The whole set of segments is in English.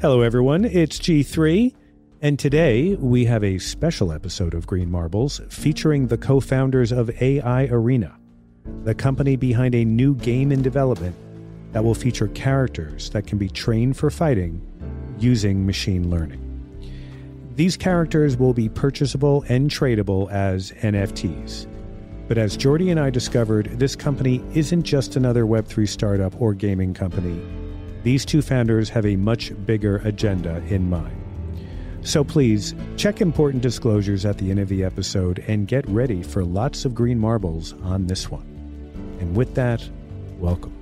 Hello, everyone. It's G3, and today we have a special episode of Green Marbles featuring the co founders of AI Arena, the company behind a new game in development that will feature characters that can be trained for fighting using machine learning. These characters will be purchasable and tradable as NFTs. But as Jordi and I discovered, this company isn't just another Web3 startup or gaming company. These two founders have a much bigger agenda in mind. So please check important disclosures at the end of the episode and get ready for lots of green marbles on this one. And with that, welcome.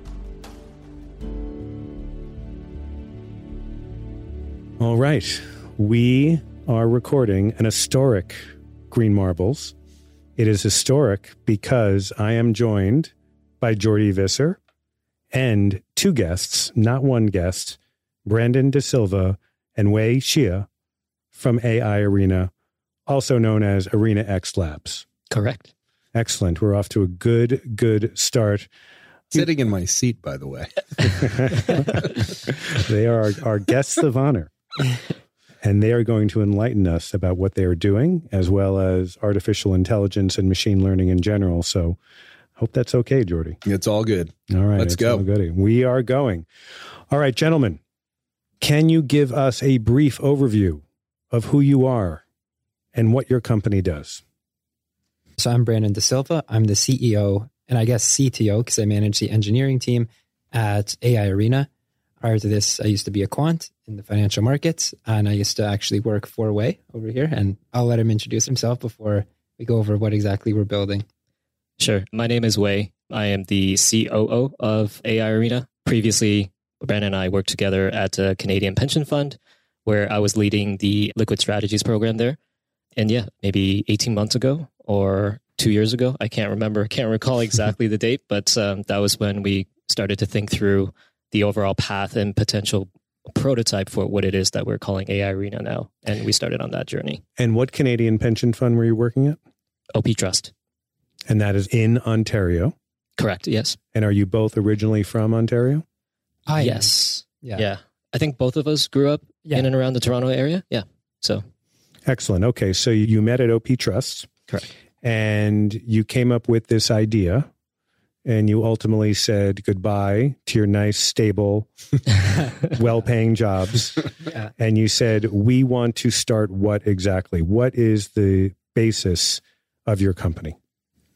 All right. We are recording an historic Green Marbles. It is historic because I am joined by Jordi Visser and two guests, not one guest, Brandon Da Silva and Wei Xia from AI Arena, also known as Arena X Labs. Correct. Excellent. We're off to a good, good start. Sitting in my seat, by the way. they are our, our guests of honor. And they are going to enlighten us about what they are doing, as well as artificial intelligence and machine learning in general. So, hope that's okay, Jordi. It's all good. All right. Let's go. goody. We are going. All right, gentlemen, can you give us a brief overview of who you are and what your company does? So I'm Brandon Da Silva. I'm the CEO and I guess CTO because I manage the engineering team at AI Arena. Prior to this, I used to be a quant in the financial markets and I used to actually work for Wei over here. And I'll let him introduce himself before we go over what exactly we're building. Sure. My name is Wei. I am the COO of AI Arena. Previously, Brandon and I worked together at a Canadian pension fund where I was leading the liquid strategies program there. And yeah, maybe 18 months ago or two years ago, I can't remember, can't recall exactly the date, but um, that was when we started to think through the overall path and potential prototype for what it is that we're calling AI Arena now. And we started on that journey. And what Canadian pension fund were you working at? OP Trust. And that is in Ontario. Correct. Yes. And are you both originally from Ontario? I am. yes. Yeah. yeah. I think both of us grew up Yeah. in and around the Toronto area. Yeah. So Excellent. Okay. So you met at OP Trust correct. and you came up with this idea and you ultimately said goodbye to your nice, stable, well paying jobs. Yeah. And you said, We want to start what exactly? What is the basis of your company?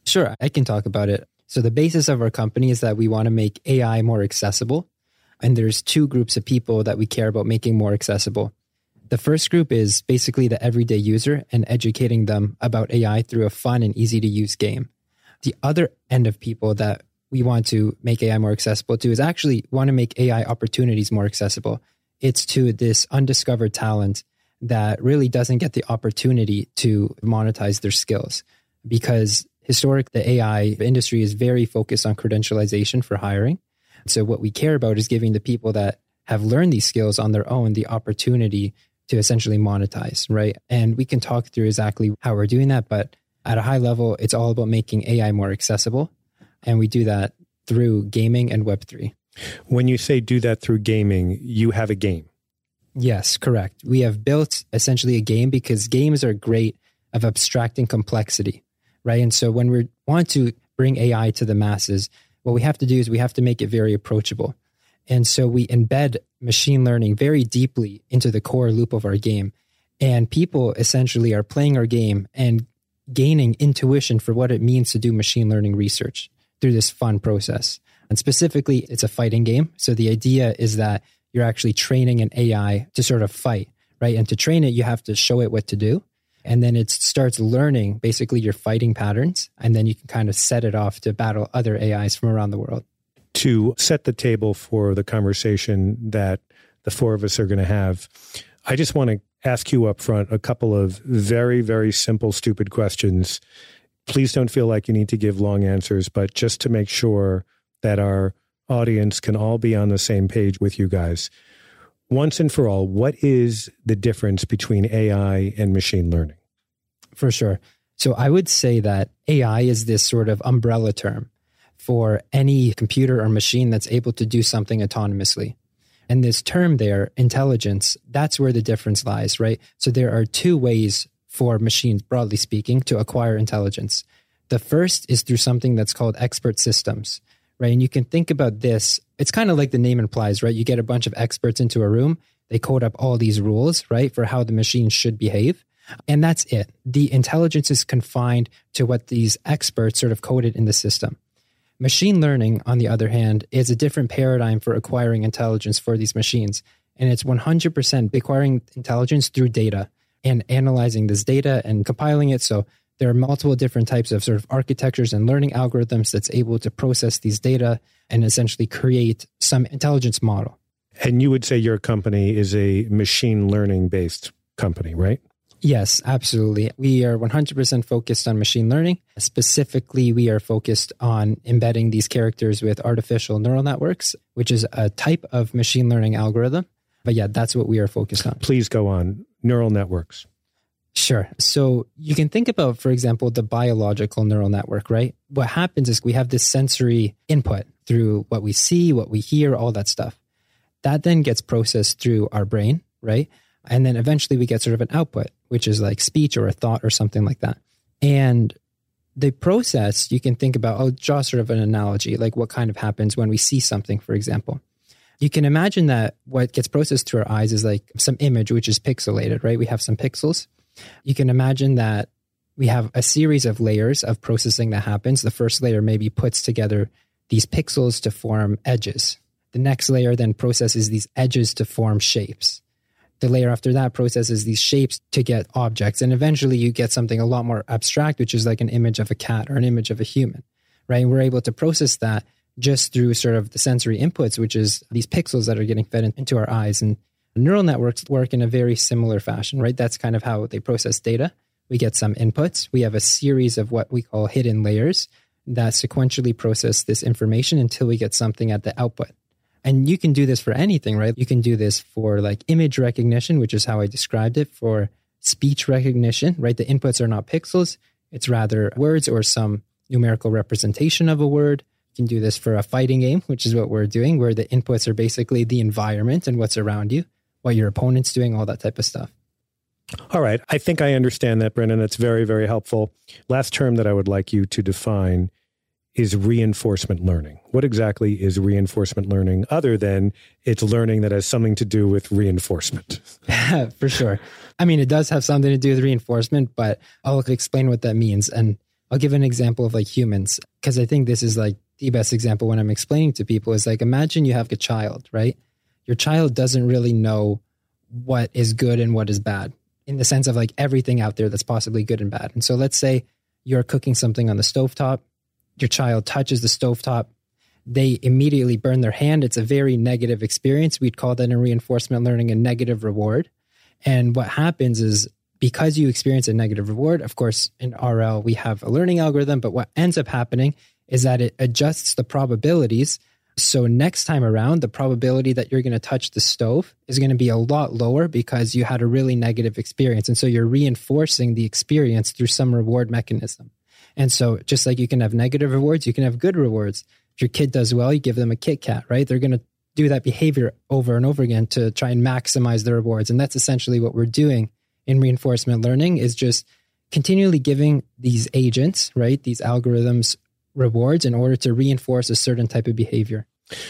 Sure, I can talk about it. So the basis of our company is that we want to make AI more accessible. And there's two groups of people that we care about making more accessible. The first group is basically the everyday user and educating them about AI through a fun and easy to use game. The other end of people that we want to make AI more accessible to is actually want to make AI opportunities more accessible. It's to this undiscovered talent that really doesn't get the opportunity to monetize their skills because historic the AI industry is very focused on credentialization for hiring. So what we care about is giving the people that have learned these skills on their own the opportunity to essentially monetize, right? And we can talk through exactly how we're doing that, but at a high level, it's all about making AI more accessible. And we do that through gaming and Web3. When you say do that through gaming, you have a game. Yes, correct. We have built essentially a game because games are great of abstracting complexity, right? And so when we want to bring AI to the masses, what we have to do is we have to make it very approachable. And so we embed machine learning very deeply into the core loop of our game. And people essentially are playing our game and gaining intuition for what it means to do machine learning research through this fun process. And specifically, it's a fighting game. So the idea is that you're actually training an AI to sort of fight, right? And to train it, you have to show it what to do. And then it starts learning basically your fighting patterns. And then you can kind of set it off to battle other AIs from around the world. To set the table for the conversation that the four of us are going to have, I just want to ask you up front a couple of very, very simple, stupid questions. Please don't feel like you need to give long answers, but just to make sure that our audience can all be on the same page with you guys. Once and for all, what is the difference between AI and machine learning? For sure. So I would say that AI is this sort of umbrella term for any computer or machine that's able to do something autonomously, And this term there, intelligence, that's where the difference lies, right? So there are two ways for machines, broadly speaking, to acquire intelligence. The first is through something that's called expert systems, right? And you can think about this. It's kind of like the name implies, right? You get a bunch of experts into a room, they code up all these rules, right, for how the machine should behave. And that's it. The intelligence is confined to what these experts sort of coded in the system. Machine learning, on the other hand, is a different paradigm for acquiring intelligence for these machines. And it's 100% acquiring intelligence through data and analyzing this data and compiling it. So there are multiple different types of sort of architectures and learning algorithms that's able to process these data and essentially create some intelligence model. And you would say your company is a machine learning based company, right? Yes, absolutely. We are 100% focused on machine learning. Specifically, we are focused on embedding these characters with artificial neural networks, which is a type of machine learning algorithm. But yeah, that's what we are focused on. Please go on. Neural networks. Sure. So you can think about, for example, the biological neural network, right? What happens is we have this sensory input through what we see, what we hear, all that stuff. That then gets processed through our brain, right? And then eventually we get sort of an output, which is like speech or a thought or something like that. And the process you can think about, I'll draw sort of an analogy, like what kind of happens when we see something, for example. You can imagine that what gets processed through our eyes is like some image which is pixelated, right? We have some pixels. You can imagine that we have a series of layers of processing that happens. The first layer maybe puts together these pixels to form edges. The next layer then processes these edges to form shapes. The layer after that processes these shapes to get objects. And eventually you get something a lot more abstract, which is like an image of a cat or an image of a human, right? And we're able to process that just through sort of the sensory inputs, which is these pixels that are getting fed into our eyes. And neural networks work in a very similar fashion, right? That's kind of how they process data. We get some inputs. We have a series of what we call hidden layers that sequentially process this information until we get something at the output. And you can do this for anything, right? You can do this for like image recognition, which is how I described it, for speech recognition, right? The inputs are not pixels, it's rather words or some numerical representation of a word. You can do this for a fighting game, which is what we're doing, where the inputs are basically the environment and what's around you, what your opponent's doing, all that type of stuff. All right. I think I understand that, Brendan. That's very, very helpful. Last term that I would like you to define is reinforcement learning. What exactly is reinforcement learning other than it's learning that has something to do with reinforcement? For sure. I mean, it does have something to do with reinforcement, but I'll explain what that means. And I'll give an example of like humans, because I think this is like the best example when I'm explaining to people is like, imagine you have a child, right? Your child doesn't really know what is good and what is bad in the sense of like everything out there that's possibly good and bad. And so let's say you're cooking something on the stovetop your child touches the stovetop, they immediately burn their hand. It's a very negative experience. We'd call that in reinforcement learning a negative reward. And what happens is because you experience a negative reward, of course, in RL, we have a learning algorithm, but what ends up happening is that it adjusts the probabilities. So next time around, the probability that you're going to touch the stove is going to be a lot lower because you had a really negative experience. And so you're reinforcing the experience through some reward mechanism. And so just like you can have negative rewards, you can have good rewards. If your kid does well, you give them a Kit Kat, right? They're going to do that behavior over and over again to try and maximize the rewards. And that's essentially what we're doing in reinforcement learning is just continually giving these agents, right? These algorithms rewards in order to reinforce a certain type of behavior.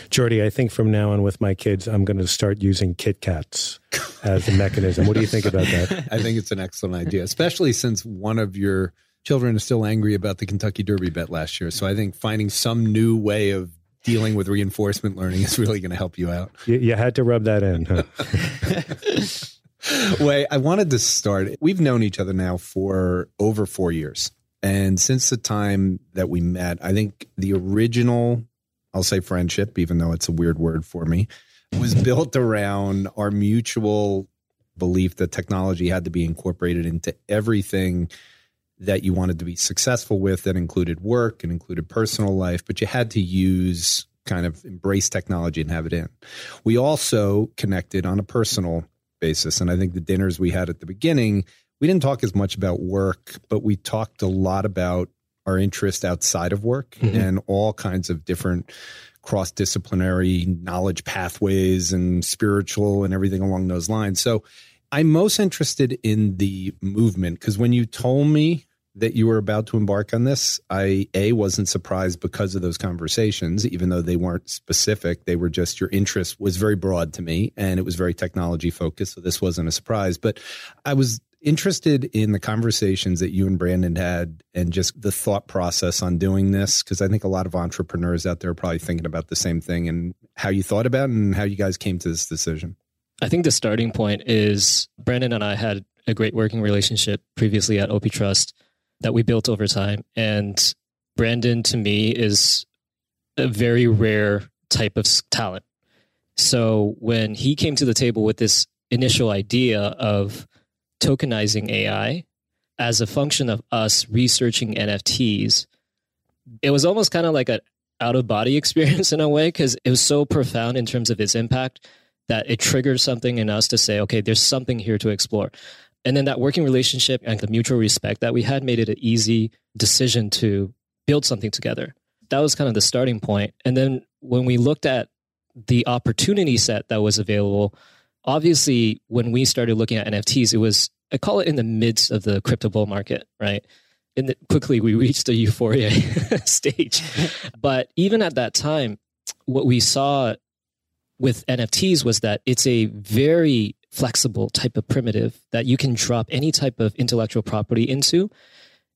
Jordi, I think from now on with my kids, I'm going to start using Kit Kats as a mechanism. What do you think about that? I think it's an excellent idea, especially since one of your children are still angry about the Kentucky Derby bet last year. So I think finding some new way of dealing with reinforcement learning is really going to help you out. You, you had to rub that in. Huh? Wei, I wanted to start. We've known each other now for over four years. And since the time that we met, I think the original, I'll say friendship, even though it's a weird word for me, was built around our mutual belief that technology had to be incorporated into everything that you wanted to be successful with that included work and included personal life, but you had to use kind of embrace technology and have it in. We also connected on a personal basis. And I think the dinners we had at the beginning, we didn't talk as much about work, but we talked a lot about our interest outside of work mm-hmm. and all kinds of different cross disciplinary knowledge pathways and spiritual and everything along those lines. So I'm most interested in the movement because when you told me that you were about to embark on this, I a wasn't surprised because of those conversations, even though they weren't specific. They were just your interest was very broad to me, and it was very technology focused. So this wasn't a surprise. But I was interested in the conversations that you and Brandon had, and just the thought process on doing this, because I think a lot of entrepreneurs out there are probably thinking about the same thing, and how you thought about and how you guys came to this decision. I think the starting point is Brandon and I had a great working relationship previously at OP Trust that we built over time. And Brandon, to me, is a very rare type of talent. So when he came to the table with this initial idea of tokenizing AI as a function of us researching NFTs, it was almost kind of like an out of body experience in a way because it was so profound in terms of its impact that it triggered something in us to say, okay, there's something here to explore. And then that working relationship and the mutual respect that we had made it an easy decision to build something together. That was kind of the starting point. And then when we looked at the opportunity set that was available, obviously when we started looking at NFTs, it was I call it in the midst of the crypto bull market, right? And quickly we reached the euphoria stage. But even at that time, what we saw with NFTs was that it's a very flexible type of primitive that you can drop any type of intellectual property into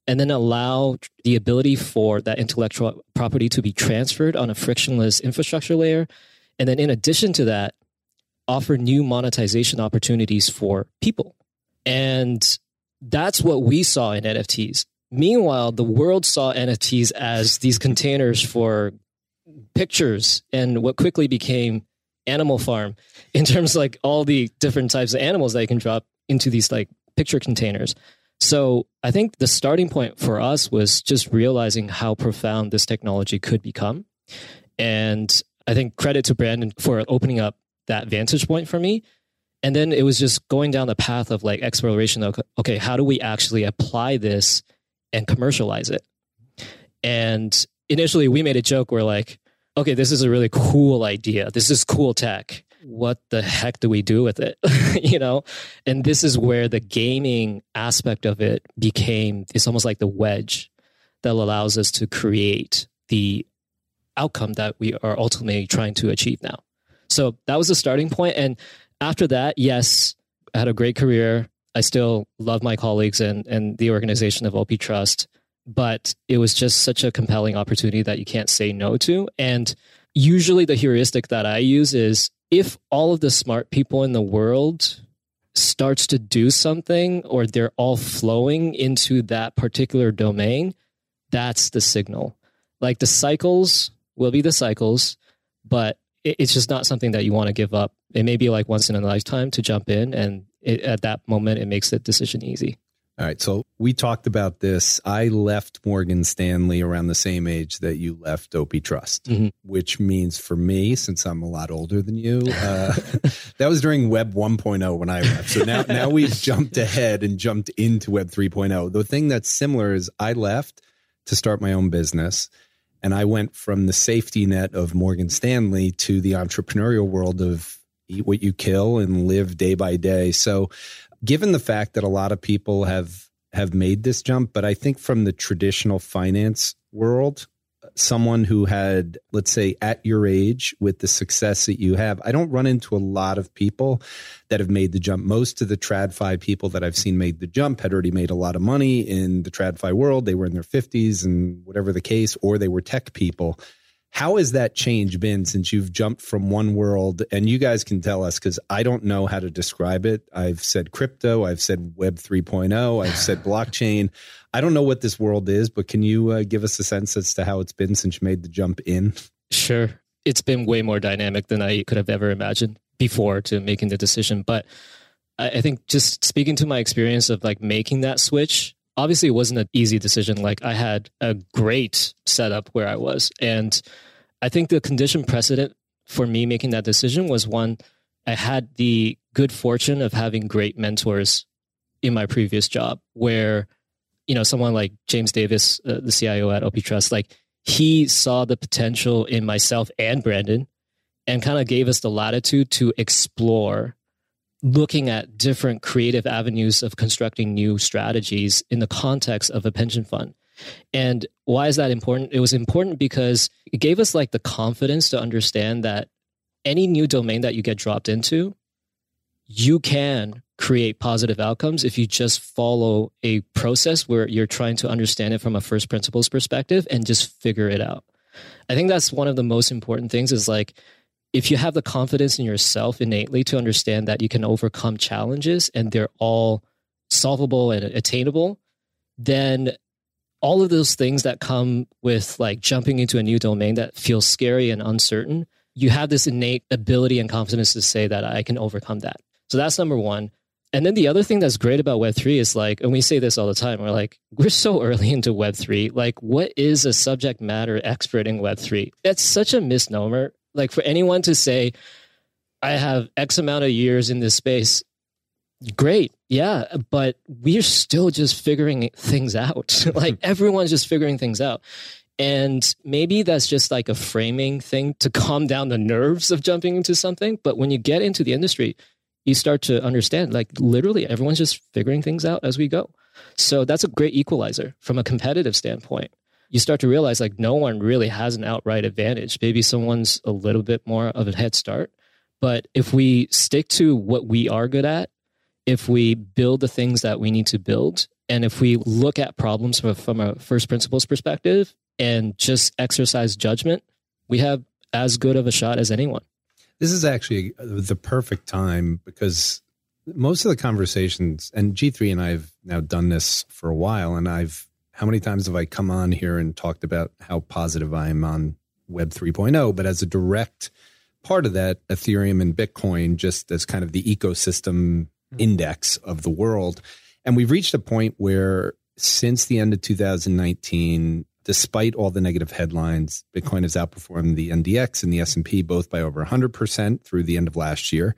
and then allow the ability for that intellectual property to be transferred on a frictionless infrastructure layer. And then in addition to that, offer new monetization opportunities for people. And that's what we saw in NFTs. Meanwhile, the world saw NFTs as these containers for pictures and what quickly became Animal Farm in terms of like all the different types of animals that you can drop into these like picture containers. So I think the starting point for us was just realizing how profound this technology could become. And I think credit to Brandon for opening up that vantage point for me. And then it was just going down the path of like exploration of, okay, how do we actually apply this and commercialize it? And initially we made a joke where like, okay, this is a really cool idea. This is cool tech. What the heck do we do with it? you know? And this is where the gaming aspect of it became, it's almost like the wedge that allows us to create the outcome that we are ultimately trying to achieve now. So that was the starting. And after that, yes, I had a great career. I still love my colleagues and, and the organization of OP Trust but it was just such a compelling opportunity that you can't say no to. And usually the heuristic that I use is if all of the smart people in the world starts to do something or they're all flowing into that particular domain, that's the signal. Like the cycles will be the cycles, but it's just not something that you want to give up. It may be like once in a lifetime to jump in, and it, at that moment, it makes the decision easy. All right. So we talked about this. I left Morgan Stanley around the same age that you left OP Trust, mm-hmm. which means for me, since I'm a lot older than you, uh, that was during Web 1.0 when I left. So now, now we've jumped ahead and jumped into Web 3.0. The thing that's similar is I left to start my own business. And I went from the safety net of Morgan Stanley to the entrepreneurial world of eat what you kill and live day by day. So given the fact that a lot of people have have made this jump, but I think from the traditional finance world, someone who had, let's say, at your age with the success that you have, I don't run into a lot of people that have made the jump. Most of the TradFi people that I've seen made the jump had already made a lot of money in the TradFi world. They were in their 50s and whatever the case, or they were tech people. How has that change been since you've jumped from one world? And you guys can tell us because I don't know how to describe it. I've said crypto, I've said Web 3.0, I've said blockchain. I don't know what this world is, but can you uh, give us a sense as to how it's been since you made the jump in? Sure. It's been way more dynamic than I could have ever imagined before to making the decision. But I think just speaking to my experience of like making that switch, obviously it wasn't an easy decision. Like I had a great setup where I was. And I think the condition precedent for me making that decision was one, I had the good fortune of having great mentors in my previous job where, you know, someone like James Davis, uh, the CIO at OP Trust, like he saw the potential in myself and Brandon and kind of gave us the latitude to explore looking at different creative avenues of constructing new strategies in the context of a pension fund. And why is that important? It was important because it gave us like the confidence to understand that any new domain that you get dropped into, you can create positive outcomes if you just follow a process where you're trying to understand it from a first principles perspective and just figure it out. I think that's one of the most important things is like if you have the confidence in yourself innately to understand that you can overcome challenges and they're all solvable and attainable, then all of those things that come with like jumping into a new domain that feels scary and uncertain, you have this innate ability and confidence to say that I can overcome that. So that's number one. And then the other thing that's great about Web3 is like, and we say this all the time, we're like, we're so early into Web3. Like, what is a subject matter expert in Web3? That's such a misnomer. Like, for anyone to say, I have X amount of years in this space, great. Yeah. But we're still just figuring things out. like, everyone's just figuring things out. And maybe that's just like a framing thing to calm down the nerves of jumping into something. But when you get into the industry, you start to understand like literally everyone's just figuring things out as we go. So that's a great equalizer from a competitive standpoint. You start to realize like no one really has an outright advantage. Maybe someone's a little bit more of a head start. But if we stick to what we are good at, if we build the things that we need to build, and if we look at problems from a, from a first principles perspective and just exercise judgment, we have as good of a shot as anyone. This is actually the perfect time because most of the conversations, and G3 and I have now done this for a while, and I've, how many times have I come on here and talked about how positive I am on Web 3.0? But as a direct part of that, Ethereum and Bitcoin, just as kind of the ecosystem hmm. index of the world. And we've reached a point where since the end of 2019, despite all the negative headlines, Bitcoin has outperformed the NDX and the S&P both by over 100% through the end of last year.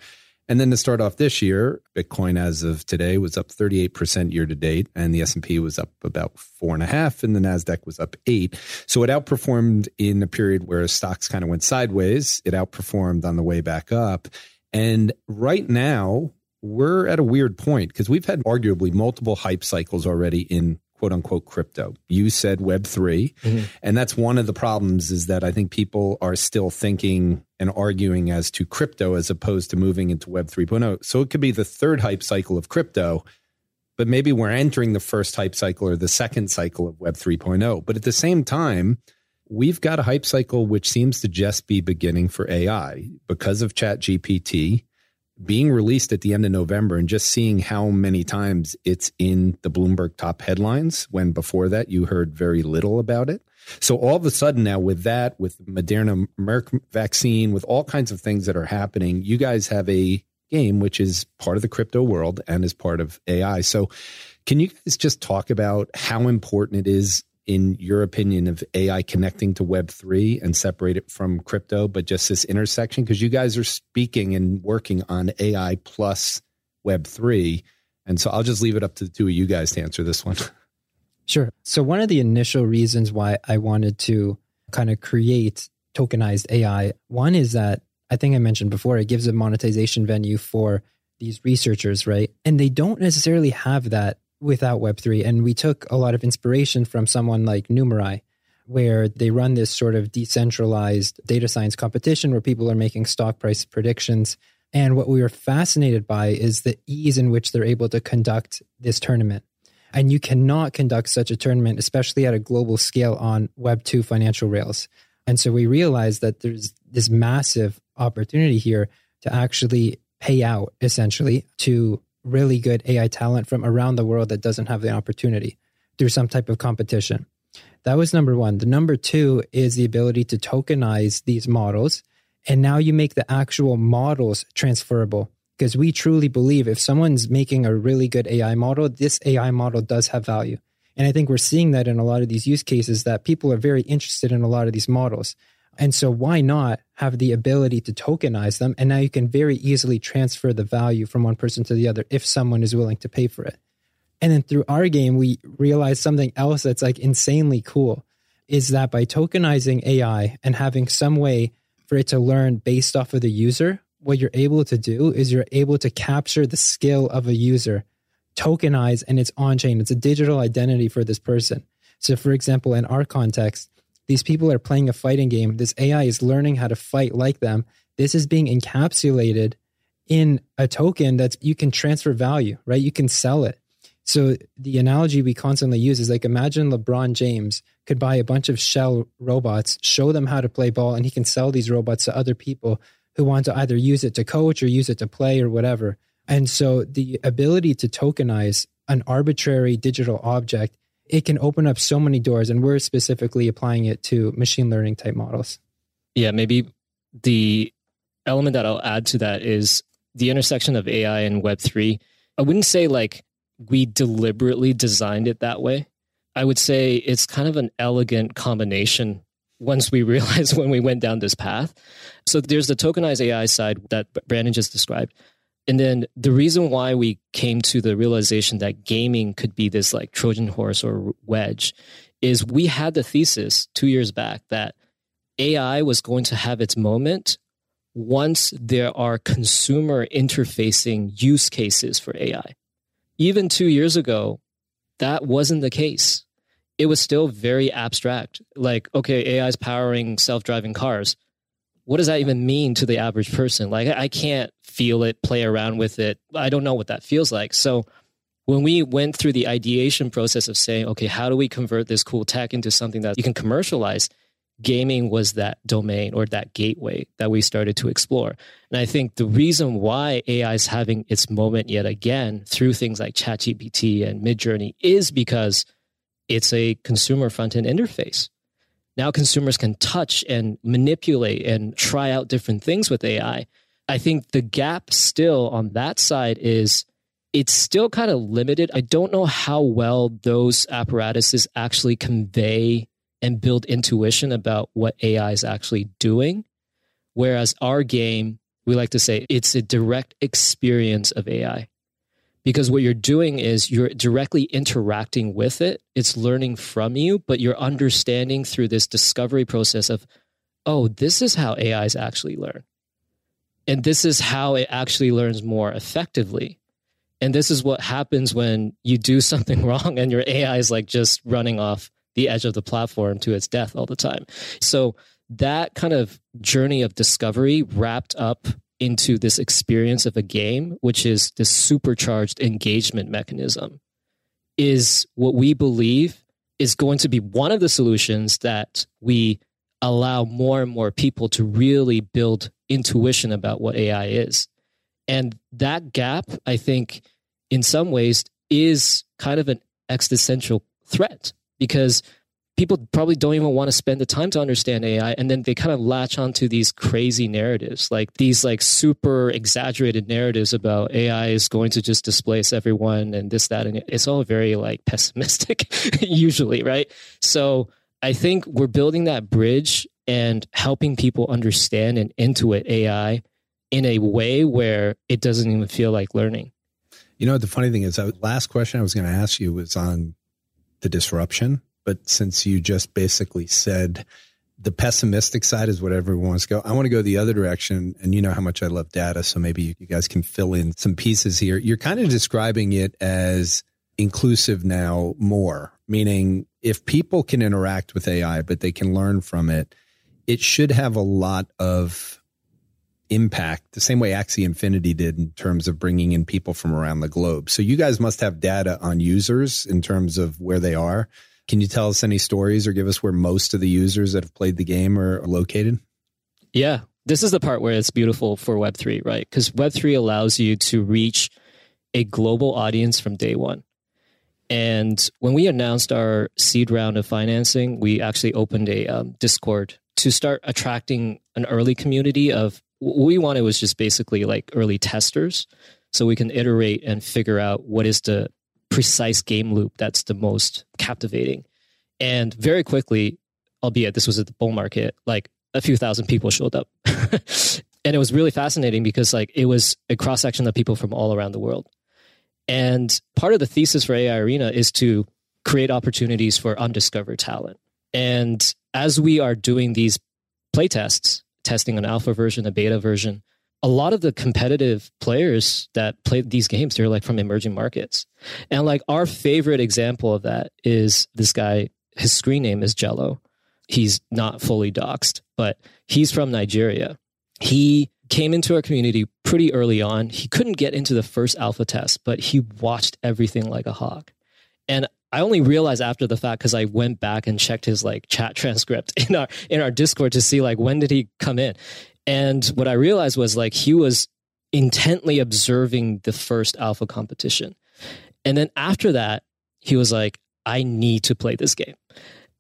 And then to start off this year, Bitcoin as of today was up 38% year to date, and the S&P was up about four and a half, and the Nasdaq was up eight. So it outperformed in a period where stocks kind of went sideways. It outperformed on the way back up, and right now we're at a weird point because we've had arguably multiple hype cycles already in quote unquote crypto. You said web 3 mm-hmm. and that's one of the problems is that I think people are still thinking and arguing as to crypto as opposed to moving into web 3.0. So it could be the third hype cycle of crypto, but maybe we're entering the first hype cycle or the second cycle of web 3.0. But at the same time, we've got a hype cycle which seems to just be beginning for AI because of ChatGPT being released at the end of November and just seeing how many times it's in the Bloomberg top headlines when before that you heard very little about it. So all of a sudden now with that, with Moderna Merck vaccine, with all kinds of things that are happening, you guys have a game which is part of the crypto world and is part of AI. So can you guys just talk about how important it is in your opinion, of AI connecting to Web3 and separate it from crypto, but just this intersection? Because you guys are speaking and working on AI plus Web3. And so I'll just leave it up to the two of you guys to answer this one. Sure. So, one of the initial reasons why I wanted to kind of create tokenized AI, one is that I think I mentioned before, it gives a monetization venue for these researchers, right? And they don't necessarily have that without Web3. And we took a lot of inspiration from someone like Numerai, where they run this sort of decentralized data science competition where people are making stock price predictions. And what we were fascinated by is the ease in which they're able to conduct this tournament. And you cannot conduct such a tournament, especially at a global scale on Web2 financial rails. And so we realized that there's this massive opportunity here to actually pay out essentially to really good AI talent from around the world that doesn't have the opportunity through some type of competition. That was number one. The number two is the ability to tokenize these models. And now you make the actual models transferable because we truly believe if someone's making a really good AI model, this AI model does have value. And I think we're seeing that in a lot of these use cases that people are very interested in a lot of these models. And so why not have the ability to tokenize them? And now you can very easily transfer the value from one person to the other if someone is willing to pay for it. And then through our game, we realized something else that's like insanely cool is that by tokenizing AI and having some way for it to learn based off of the user, what you're able to do is you're able to capture the skill of a user, tokenize, and it's on chain. It's a digital identity for this person. So, for example, in our context, these people are playing a fighting game. This AI is learning how to fight like them. This is being encapsulated in a token that you can transfer value, right? You can sell it. So the analogy we constantly use is like imagine LeBron James could buy a bunch of shell robots, show them how to play ball, and he can sell these robots to other people who want to either use it to coach or use it to play or whatever. And so the ability to tokenize an arbitrary digital object, it can open up so many doors. And we're specifically applying it to machine learning type models. Yeah, maybe the element that I'll add to that is the intersection of AI and Web3. I wouldn't say like we deliberately designed it that way. I would say it's kind of an elegant combination once we realized when we went down this path. So there's the tokenized AI side that Brandon just described. And then the reason why we came to the realization that gaming could be this like Trojan horse or wedge is we had the thesis two years back that AI was going to have its moment once there are consumer interfacing use cases for AI. Even two years ago, that wasn't the case. It was still very abstract. Like, okay, AI is powering self driving cars. What does that even mean to the average person? Like, I can't feel it, play around with it. I don't know what that feels like. So, when we went through the ideation process of saying, okay, how do we convert this cool tech into something that you can commercialize? gaming was that domain or that gateway that we started to explore. And I think the reason why AI is having its moment yet again through things like ChatGPT and Midjourney is because it's a consumer front end interface. Now consumers can touch and manipulate and try out different things with AI. I think the gap still on that side is it's still kind of limited. I don't know how well those apparatuses actually convey and build intuition about what AI is actually doing. Whereas our game, we like to say it's a direct experience of AI. Because what you're doing is you're directly interacting with it, it's learning from you, but you're understanding through this discovery process of, oh, this is how AIs actually learn. And this is how it actually learns more effectively. And this is what happens when you do something wrong and your AI is like just running off the edge of the platform to its death all the time. So that kind of journey of discovery wrapped up into this experience of a game, which is this supercharged engagement mechanism, is what we believe is going to be one of the solutions that we allow more and more people to really build intuition about what AI is. And that gap, I think, in some ways, is kind of an existential threat because people probably don't even want to spend the time to understand AI and then they kind of latch onto these crazy narratives like these like super exaggerated narratives about AI is going to just displace everyone and this that and it's all very like pessimistic usually right so I think we're building that bridge and helping people understand and intuit AI in a way where it doesn't even feel like learning. You know, the funny thing is, the last question I was going to ask you was on the disruption. But since you just basically said the pessimistic side is what everyone wants to go, I want to go the other direction. And you know how much I love data. So maybe you guys can fill in some pieces here. You're kind of describing it as inclusive now more, meaning if people can interact with AI, but they can learn from it, it should have a lot of impact the same way Axie Infinity did in terms of bringing in people from around the globe. So you guys must have data on users in terms of where they are. Can you tell us any stories or give us where most of the users that have played the game are located? Yeah. This is the part where it's beautiful for Web3, right? Because Web3 allows you to reach a global audience from day one. And when we announced our seed round of financing, we actually opened a um, Discord to start attracting an early community of what we wanted was just basically like early testers so we can iterate and figure out what is the precise game loop that's the most captivating. And very quickly albeit this was at the bull market like a few thousand people showed up. And it was really fascinating because like it was a cross section of people from all around the world. And part of the thesis for ai arena is to create opportunities for undiscovered talent. And as we are doing these playtests, testing an alpha version, a beta version, a lot of the competitive players that play these games, they're like from emerging markets. And like our favorite example of that is this guy, his screen name is Jello. He's not fully doxed, but he's from Nigeria. He came into our community pretty early on. He couldn't get into the first alpha test, but he watched everything like a hawk. And I only realized after the fact because I went back and checked his like chat transcript in our in our Discord to see like when did he come in. And what I realized was like he was intently observing the first alpha competition. And then after that, he was like, I need to play this game.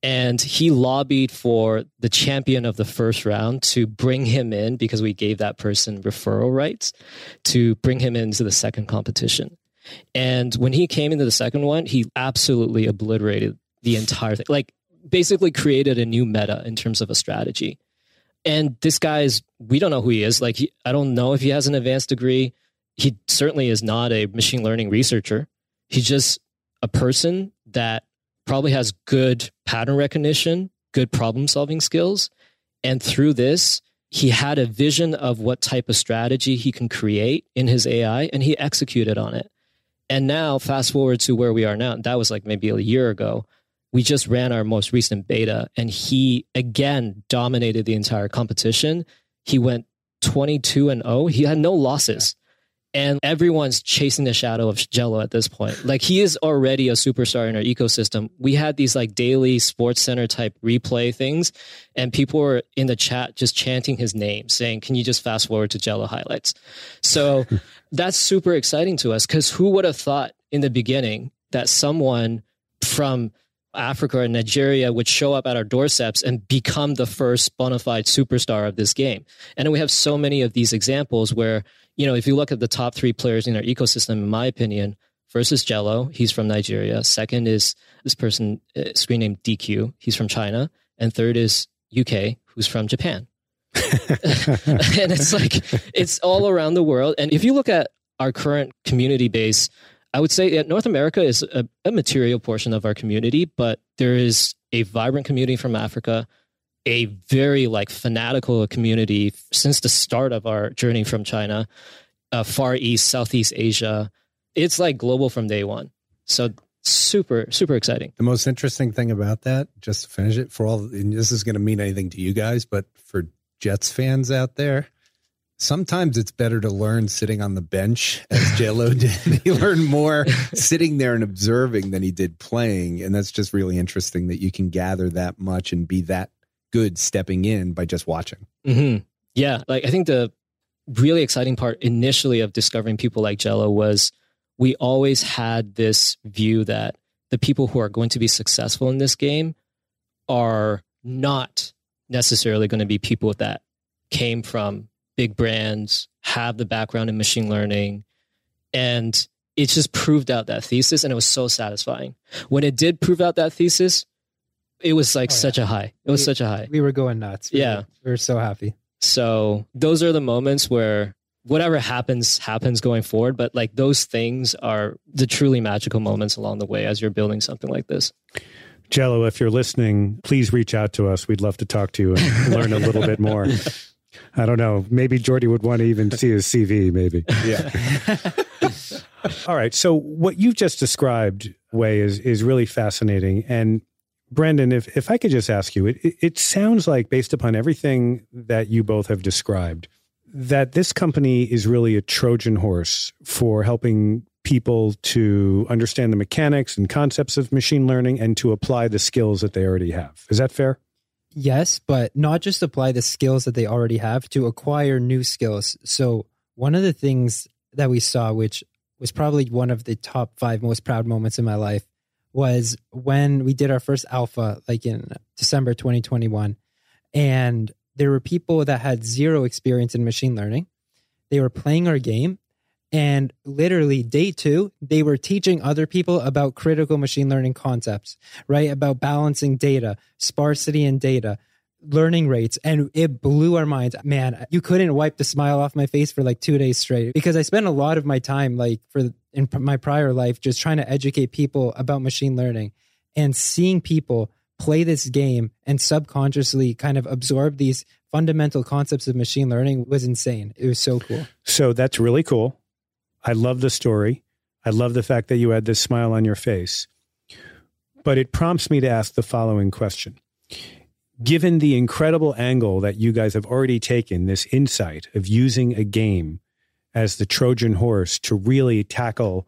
And he lobbied for the champion of the first round to bring him in because we gave that person referral rights to bring him into the second competition. And when he came into the second one, he absolutely obliterated the entire thing. Like basically created a new meta in terms of a strategy and this guy is we don't know who he is. Like he, i don't know if he has an advanced degree. He certainly is not a machine learning researcher. He's just a person that probably has good pattern recognition good problem solving skills. And through this he had a vision of what type of strategy he can create in his ai and he executed on it. And now fast forward to where we are now. That was like maybe a year ago we just ran our most recent beta and he again dominated the entire competition. He went 22 and 0. He had no losses. And everyone's chasing the shadow of Jello at this point. Like he is already a superstar in our ecosystem. We had these like daily sports center type replay things and people were in the chat just chanting his name saying, can you just fast forward to Jello highlights? So that's super exciting to us because who would have thought in the beginning that someone from Africa or Nigeria would show up at our doorsteps and become the first bona fide superstar of this game. And we have so many of these examples where, you know, if you look at the top three players in our ecosystem, in my opinion, first is Jello, he's from Nigeria. Second is this person, uh, screen name DQ, he's from China. And third is UK, who's from Japan. and it's like, it's all around the world. And if you look at our current community base, I would say that North America is a, a material portion of our community, but there is a vibrant community from Africa, a very like fanatical community since the start of our journey from China, uh, Far East, Southeast Asia. It's like global from day one. So super, super exciting. The most interesting thing about that, just to finish it, for all, and this is going to mean anything to you guys, but for Jets fans out there, sometimes it's better to learn sitting on the bench as Jello did. he learned more sitting there and observing than he did playing. And that's just really interesting that you can gather that much and be that good stepping in by just watching. Mm-hmm. Yeah. Like I think the really exciting part initially of discovering people like Jello was we always had this view that the people who are going to be successful in this game are not necessarily going to be people that came from big brands, have the background in machine learning. And it just proved out that thesis. And it was so satisfying. When it did prove out that thesis, it was like oh, such yeah. a high. It was we, such a high. We were going nuts. We yeah. Were, we were so happy. So those are the moments where whatever happens, happens going forward. But like those things are the truly magical moments along the way as you're building something like this. Jello, if you're listening, please reach out to us. We'd love to talk to you and learn a little bit more. I don't know. Maybe Jordi would want to even see his CV, maybe. Yeah. All right. So what you've just described, Wei, is is really fascinating. And Brandon, if if I could just ask you, it it sounds like based upon everything that you both have described, that this company is really a Trojan horse for helping people to understand the mechanics and concepts of machine learning and to apply the skills that they already have. Is that fair? Yes, but not just apply the skills that they already have to acquire new skills. So, one of the things that we saw, which was probably one of the top five most proud moments in my life, was when we did our first alpha, like in December 2021. And there were people that had zero experience in machine learning. They were playing our game and literally, day two, they were teaching other people about critical machine learning concepts, right? About balancing data, sparsity in data, learning rates. And it blew our minds. Man, you couldn't wipe the smile off my face for like two days straight because I spent a lot of my time, like for in my prior life, just trying to educate people about machine learning and seeing people play this game and subconsciously kind of absorb these fundamental concepts of machine learning was insane. It was so cool. So that's really cool. I love the story. I love the fact that you had this smile on your face. But it prompts me to ask the following question. Given the incredible angle that you guys have already taken, this insight of using a game as the Trojan horse to really tackle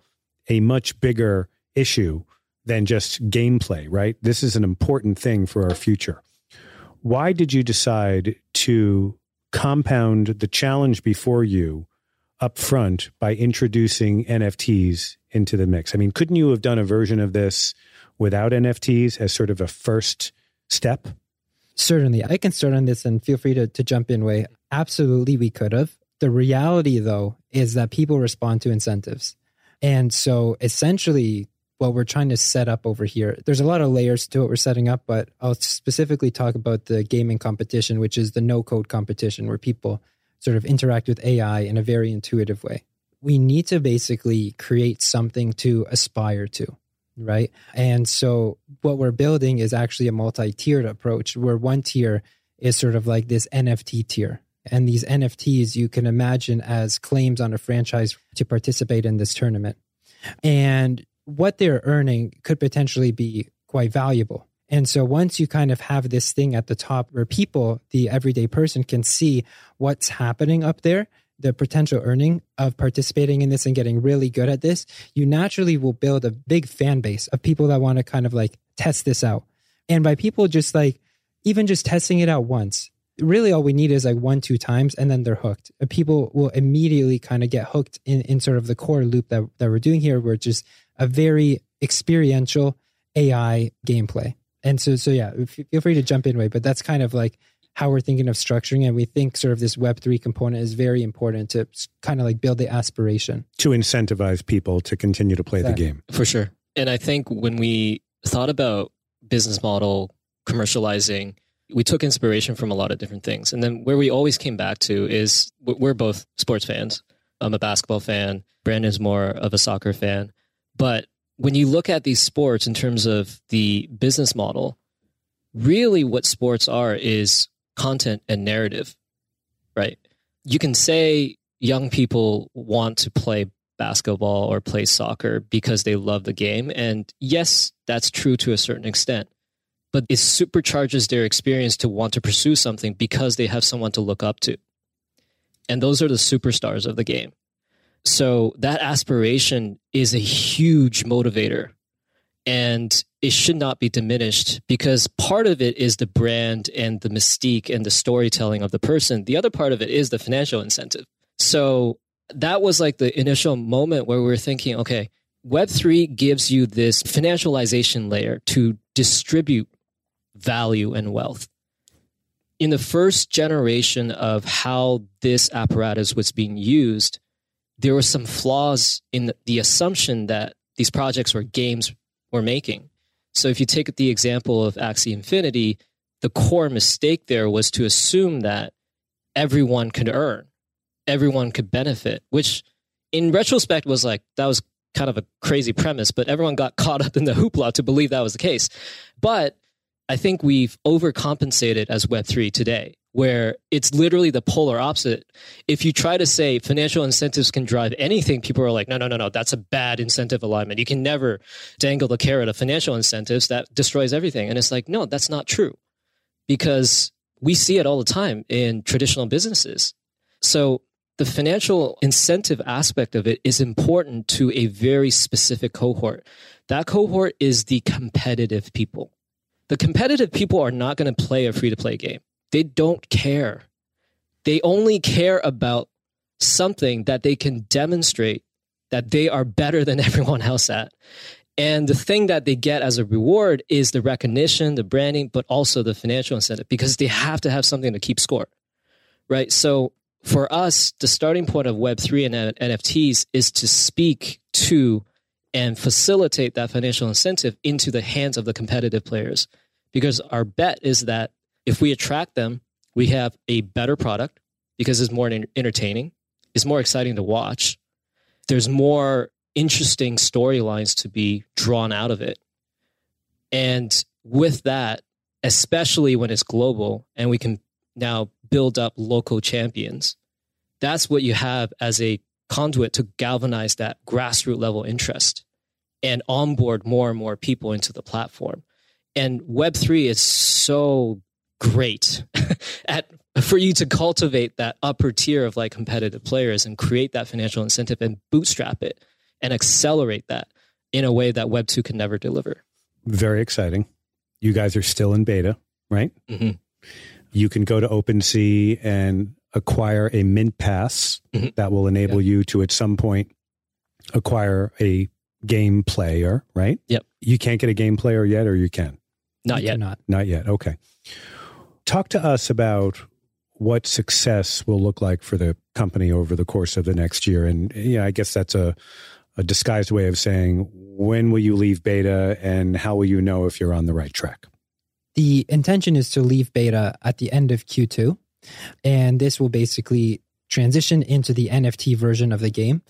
a much bigger issue than just gameplay, right? This is an important thing for our future. Why did you decide to compound the challenge before you up front by introducing NFTs into the mix? I mean, couldn't you have done a version of this without NFTs as sort of a first step? Certainly. I can start on this and feel free to, to jump in, Wei. Absolutely, we could have. The reality, though, is that people respond to incentives. And so essentially, what we're trying to set up over here, there's a lot of layers to what we're setting up, but I'll specifically talk about the gaming competition, which is the no code competition where people sort of interact with AI in a very intuitive way. We need to basically create something to aspire to, right? And so what we're building is actually a multi tiered approach where one tier is sort of like this NFT tier. And these NFTs you can imagine as claims on a franchise to participate in this tournament. And what they're earning could potentially be quite valuable. And so once you kind of have this thing at the top where people, the everyday person, can see what's happening up there, the potential earning of participating in this and getting really good at this, you naturally will build a big fan base of people that want to kind of like test this out. And by people just like, even just testing it out once, really all we need is like one, two times, and then they're hooked. People will immediately kind of get hooked in, in sort of the core loop that, that we're doing here, where it's just a very experiential AI gameplay. And so, so yeah, feel free to jump in, Wei, but that's kind of like how we're thinking of structuring. And we think sort of this web3 component is very important to kind of like build the aspiration. To incentivize people to continue to play exactly. the game. For sure. And i think when we thought about business model commercializing we took inspiration from a lot of different things. And then where we always came back to is we're both sports fans. I'm a basketball fan. Brandon's more of a soccer fan. But when you look at these sports in terms of the business model, really what sports are is content and narrative, right? You can say young people want to play basketball or play soccer because they love the game. And yes, that's true to a certain extent. But it supercharges their experience to want to pursue something because they have someone to look up to. And those are the superstars of the game. So that aspiration is a huge motivator and it should not be diminished because part of it is the brand and the mystique and the storytelling of the person. The other part of it is the financial incentive. So that was like the initial moment where we were thinking, okay, Web3 gives you this financialization layer to distribute value and wealth. In the first generation of how this apparatus was being used, there were some flaws in the, the assumption that these projects were games we're making. So if you take the example of Axie Infinity, the core mistake there was to assume that everyone could earn, everyone could benefit, which in retrospect was like, that was kind of a crazy premise, but everyone got caught up in the hoopla to believe that was the case. But I think we've overcompensated as Web3 today where it's literally the polar opposite. If you try to say financial incentives can drive anything, people are like, no, no, no, no, that's a bad incentive alignment. You can never dangle the carrot of financial incentives that destroys everything. And it's like, no, that's not true because we see it all the time in traditional businesses. So the financial incentive aspect of it is important to a very specific cohort. That cohort is the competitive people. The competitive people are not going to play a free to play game they don't care. They only care about something that they can demonstrate that they are better than everyone else at. And the thing that they get as a reward is the recognition, the branding, but also the financial incentive because they have to have something to keep score. Right. So for us, the starting point of Web3 and NFTs is to speak to and facilitate that financial incentive into the hands of the competitive players. Because our bet is that if we attract them, we have a better product because it's more entertaining, it's more exciting to watch. There's more interesting storylines to be drawn out of it. And with that, especially when it's global and we can now build up local champions. That's what you have as a conduit to galvanize that grassroots level interest and onboard more and more people into the platform. And Web3 is so great at for you to cultivate that upper tier of like competitive players and create that financial incentive and bootstrap it and accelerate that in a way that Web 2 can never deliver. Very exciting. You guys are still in beta, right? Mm-hmm. You can go to OpenSea and acquire a mint pass mm-hmm. that will enable yep. you to at some point acquire a game player, right? Yep. You can't get a game player yet, or you can? Not you yet. Not. Not yet. Okay. Talk to us about what success will look like for the company over the course of the next year. And yeah, I guess that's a, a disguised way of saying when will you leave beta and how will you know if you're on the right track? The intention is to leave beta at the end of Q2. And this will basically transition into the NFT version of the game.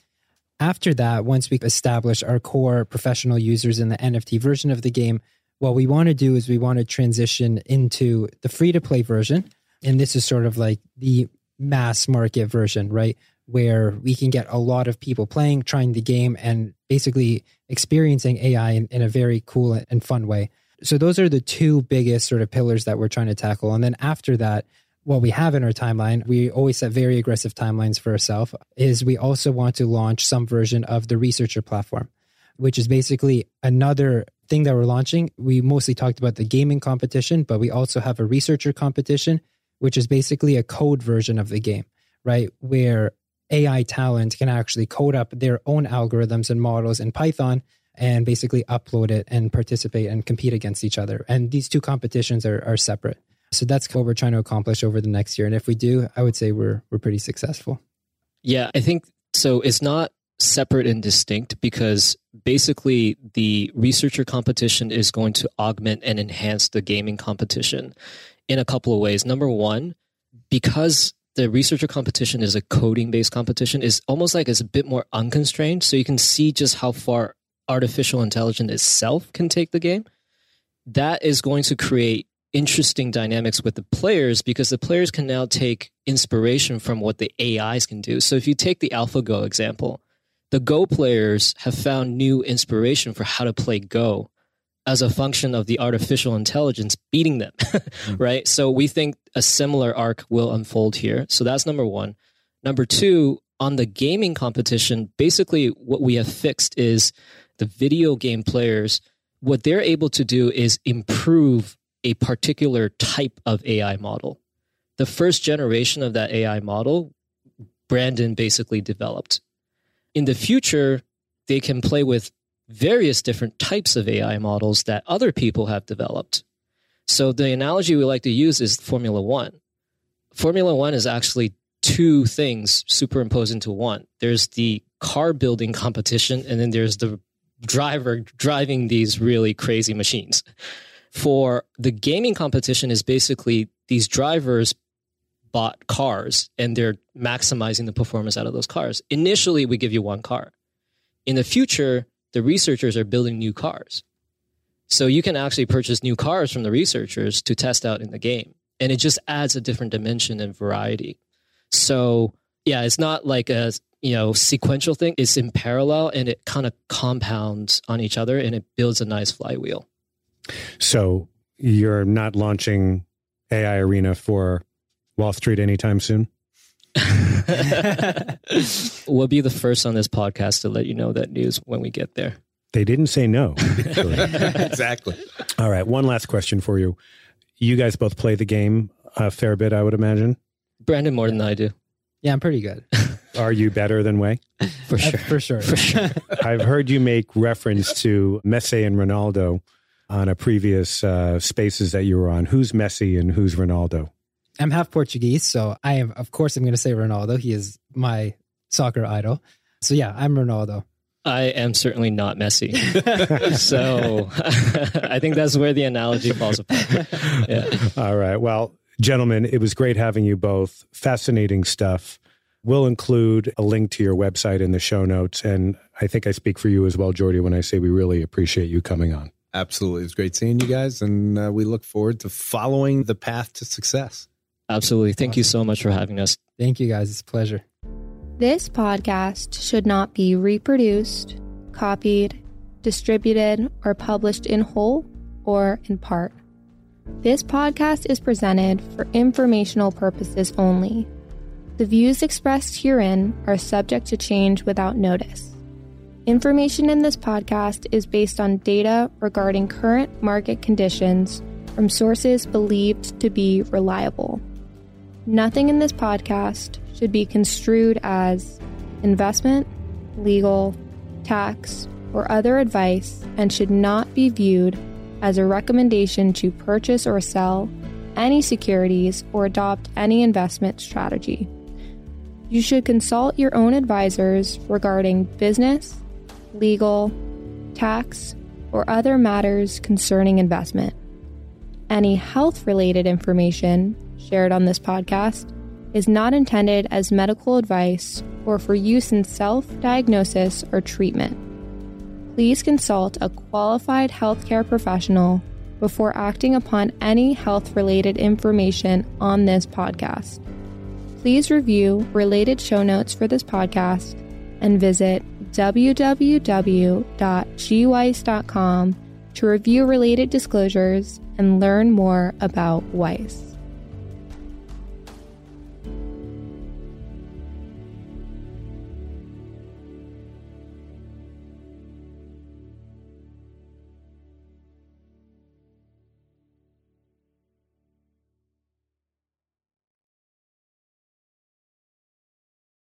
After that, once we establish our core professional users in the NFT version of the game, what we want to do is we want to transition into the free to play version. And this is sort of like the mass market version, right? Where we can get a lot of people playing, trying the game, and basically experiencing AI in, in a very cool and fun way. So, those are the two biggest sort of pillars that we're trying to tackle. And then after that, what we have in our timeline, we always set very aggressive timelines for ourselves, is we also want to launch some version of the researcher platform, which is basically another thing that we're launching. We mostly talked about the gaming competition, but we also have a researcher competition, which is basically a code version of the game, right? Where AI talent can actually code up their own algorithms and models in Python and basically upload it and participate and compete against each other. And these two competitions are, are separate. So that's what we're trying to accomplish over the next year. And if we do, I would say we're we're pretty successful. Yeah, I think so. It's not separate and distinct because basically the researcher competition is going to augment and enhance the gaming competition in a couple of ways. Number one, because the researcher competition is a coding based competition, is almost like it's a bit more unconstrained. So you can see just how far artificial intelligence itself can take the game. That is going to create interesting dynamics with the players because the players can now take inspiration from what the AIs can do. So if you take the AlphaGo example, the Go players have found new inspiration for how to play Go as a function of the artificial intelligence beating them, mm-hmm. right? So we think a similar arc will unfold here. So that's number one. Number two, on the gaming competition, basically what we have fixed is the video game players, what they're able to do is improve a particular type of AI model. The first generation of that AI model, Brandon basically developed. In the future, they can play with various different types of AI models that other people have developed. So the analogy we like to use is Formula One. Formula One is actually two things superimposed into one. There's the car building competition, and then there's the driver driving these really crazy machines for the gaming competition is basically these drivers bought cars and they're maximizing the performance out of those cars. Initially, we give you one car. In the future, the researchers are building new cars. So you can actually purchase new cars from the researchers to test out in the game. And it just adds a different dimension and variety. So yeah, it's not like a you know sequential thing. It's in parallel and it kind of compounds on each other and it builds a nice flywheel. So you're not launching AI Arena for Wall Street anytime soon? we'll be the first on this podcast to let you know that news when we get there. They didn't say no. exactly. All right. One last question for you. You guys both play the game a fair bit, I would imagine. Brandon more than I do. Yeah, I'm pretty good. Are you better than Wei? For sure. Uh, for sure. For sure. I've heard you make reference to Messi and Ronaldo on a previous uh, spaces that you were on. Who's Messi and who's Ronaldo? I'm half Portuguese, so I am. Of course, I'm going to say Ronaldo. He is my soccer idol. So yeah, I'm Ronaldo. I am certainly not Messi. so I think that's where the analogy falls apart. Yeah. All right. Well, gentlemen, it was great having you both. Fascinating stuff. We'll include a link to your website in the show notes. And I think I speak for you as well, Jordi, when I say we really appreciate you coming on. Absolutely. It's great seeing you guys. And uh, we look forward to following the path to success. Absolutely. Thank you so much for having us. Thank you guys. It's a pleasure. This podcast should not be reproduced, copied, distributed, or published in whole or in part. This podcast is presented for informational purposes only. The views expressed herein are subject to change without notice. Information in this podcast is based on data regarding current market conditions from sources believed to be reliable. Nothing in this podcast should be construed as investment, legal, tax, or other advice and should not be viewed as a recommendation to purchase or sell any securities or adopt any investment strategy. You should consult your own advisors regarding business, legal, tax, or other matters concerning investment. Any health related information shared on this podcast is not intended as medical advice or for use in self diagnosis or treatment. Please consult a qualified healthcare professional before acting upon any health related information on this podcast. Please review related show notes for this podcast and visit www.gweiss.com to review related disclosures and learn more about Weiss.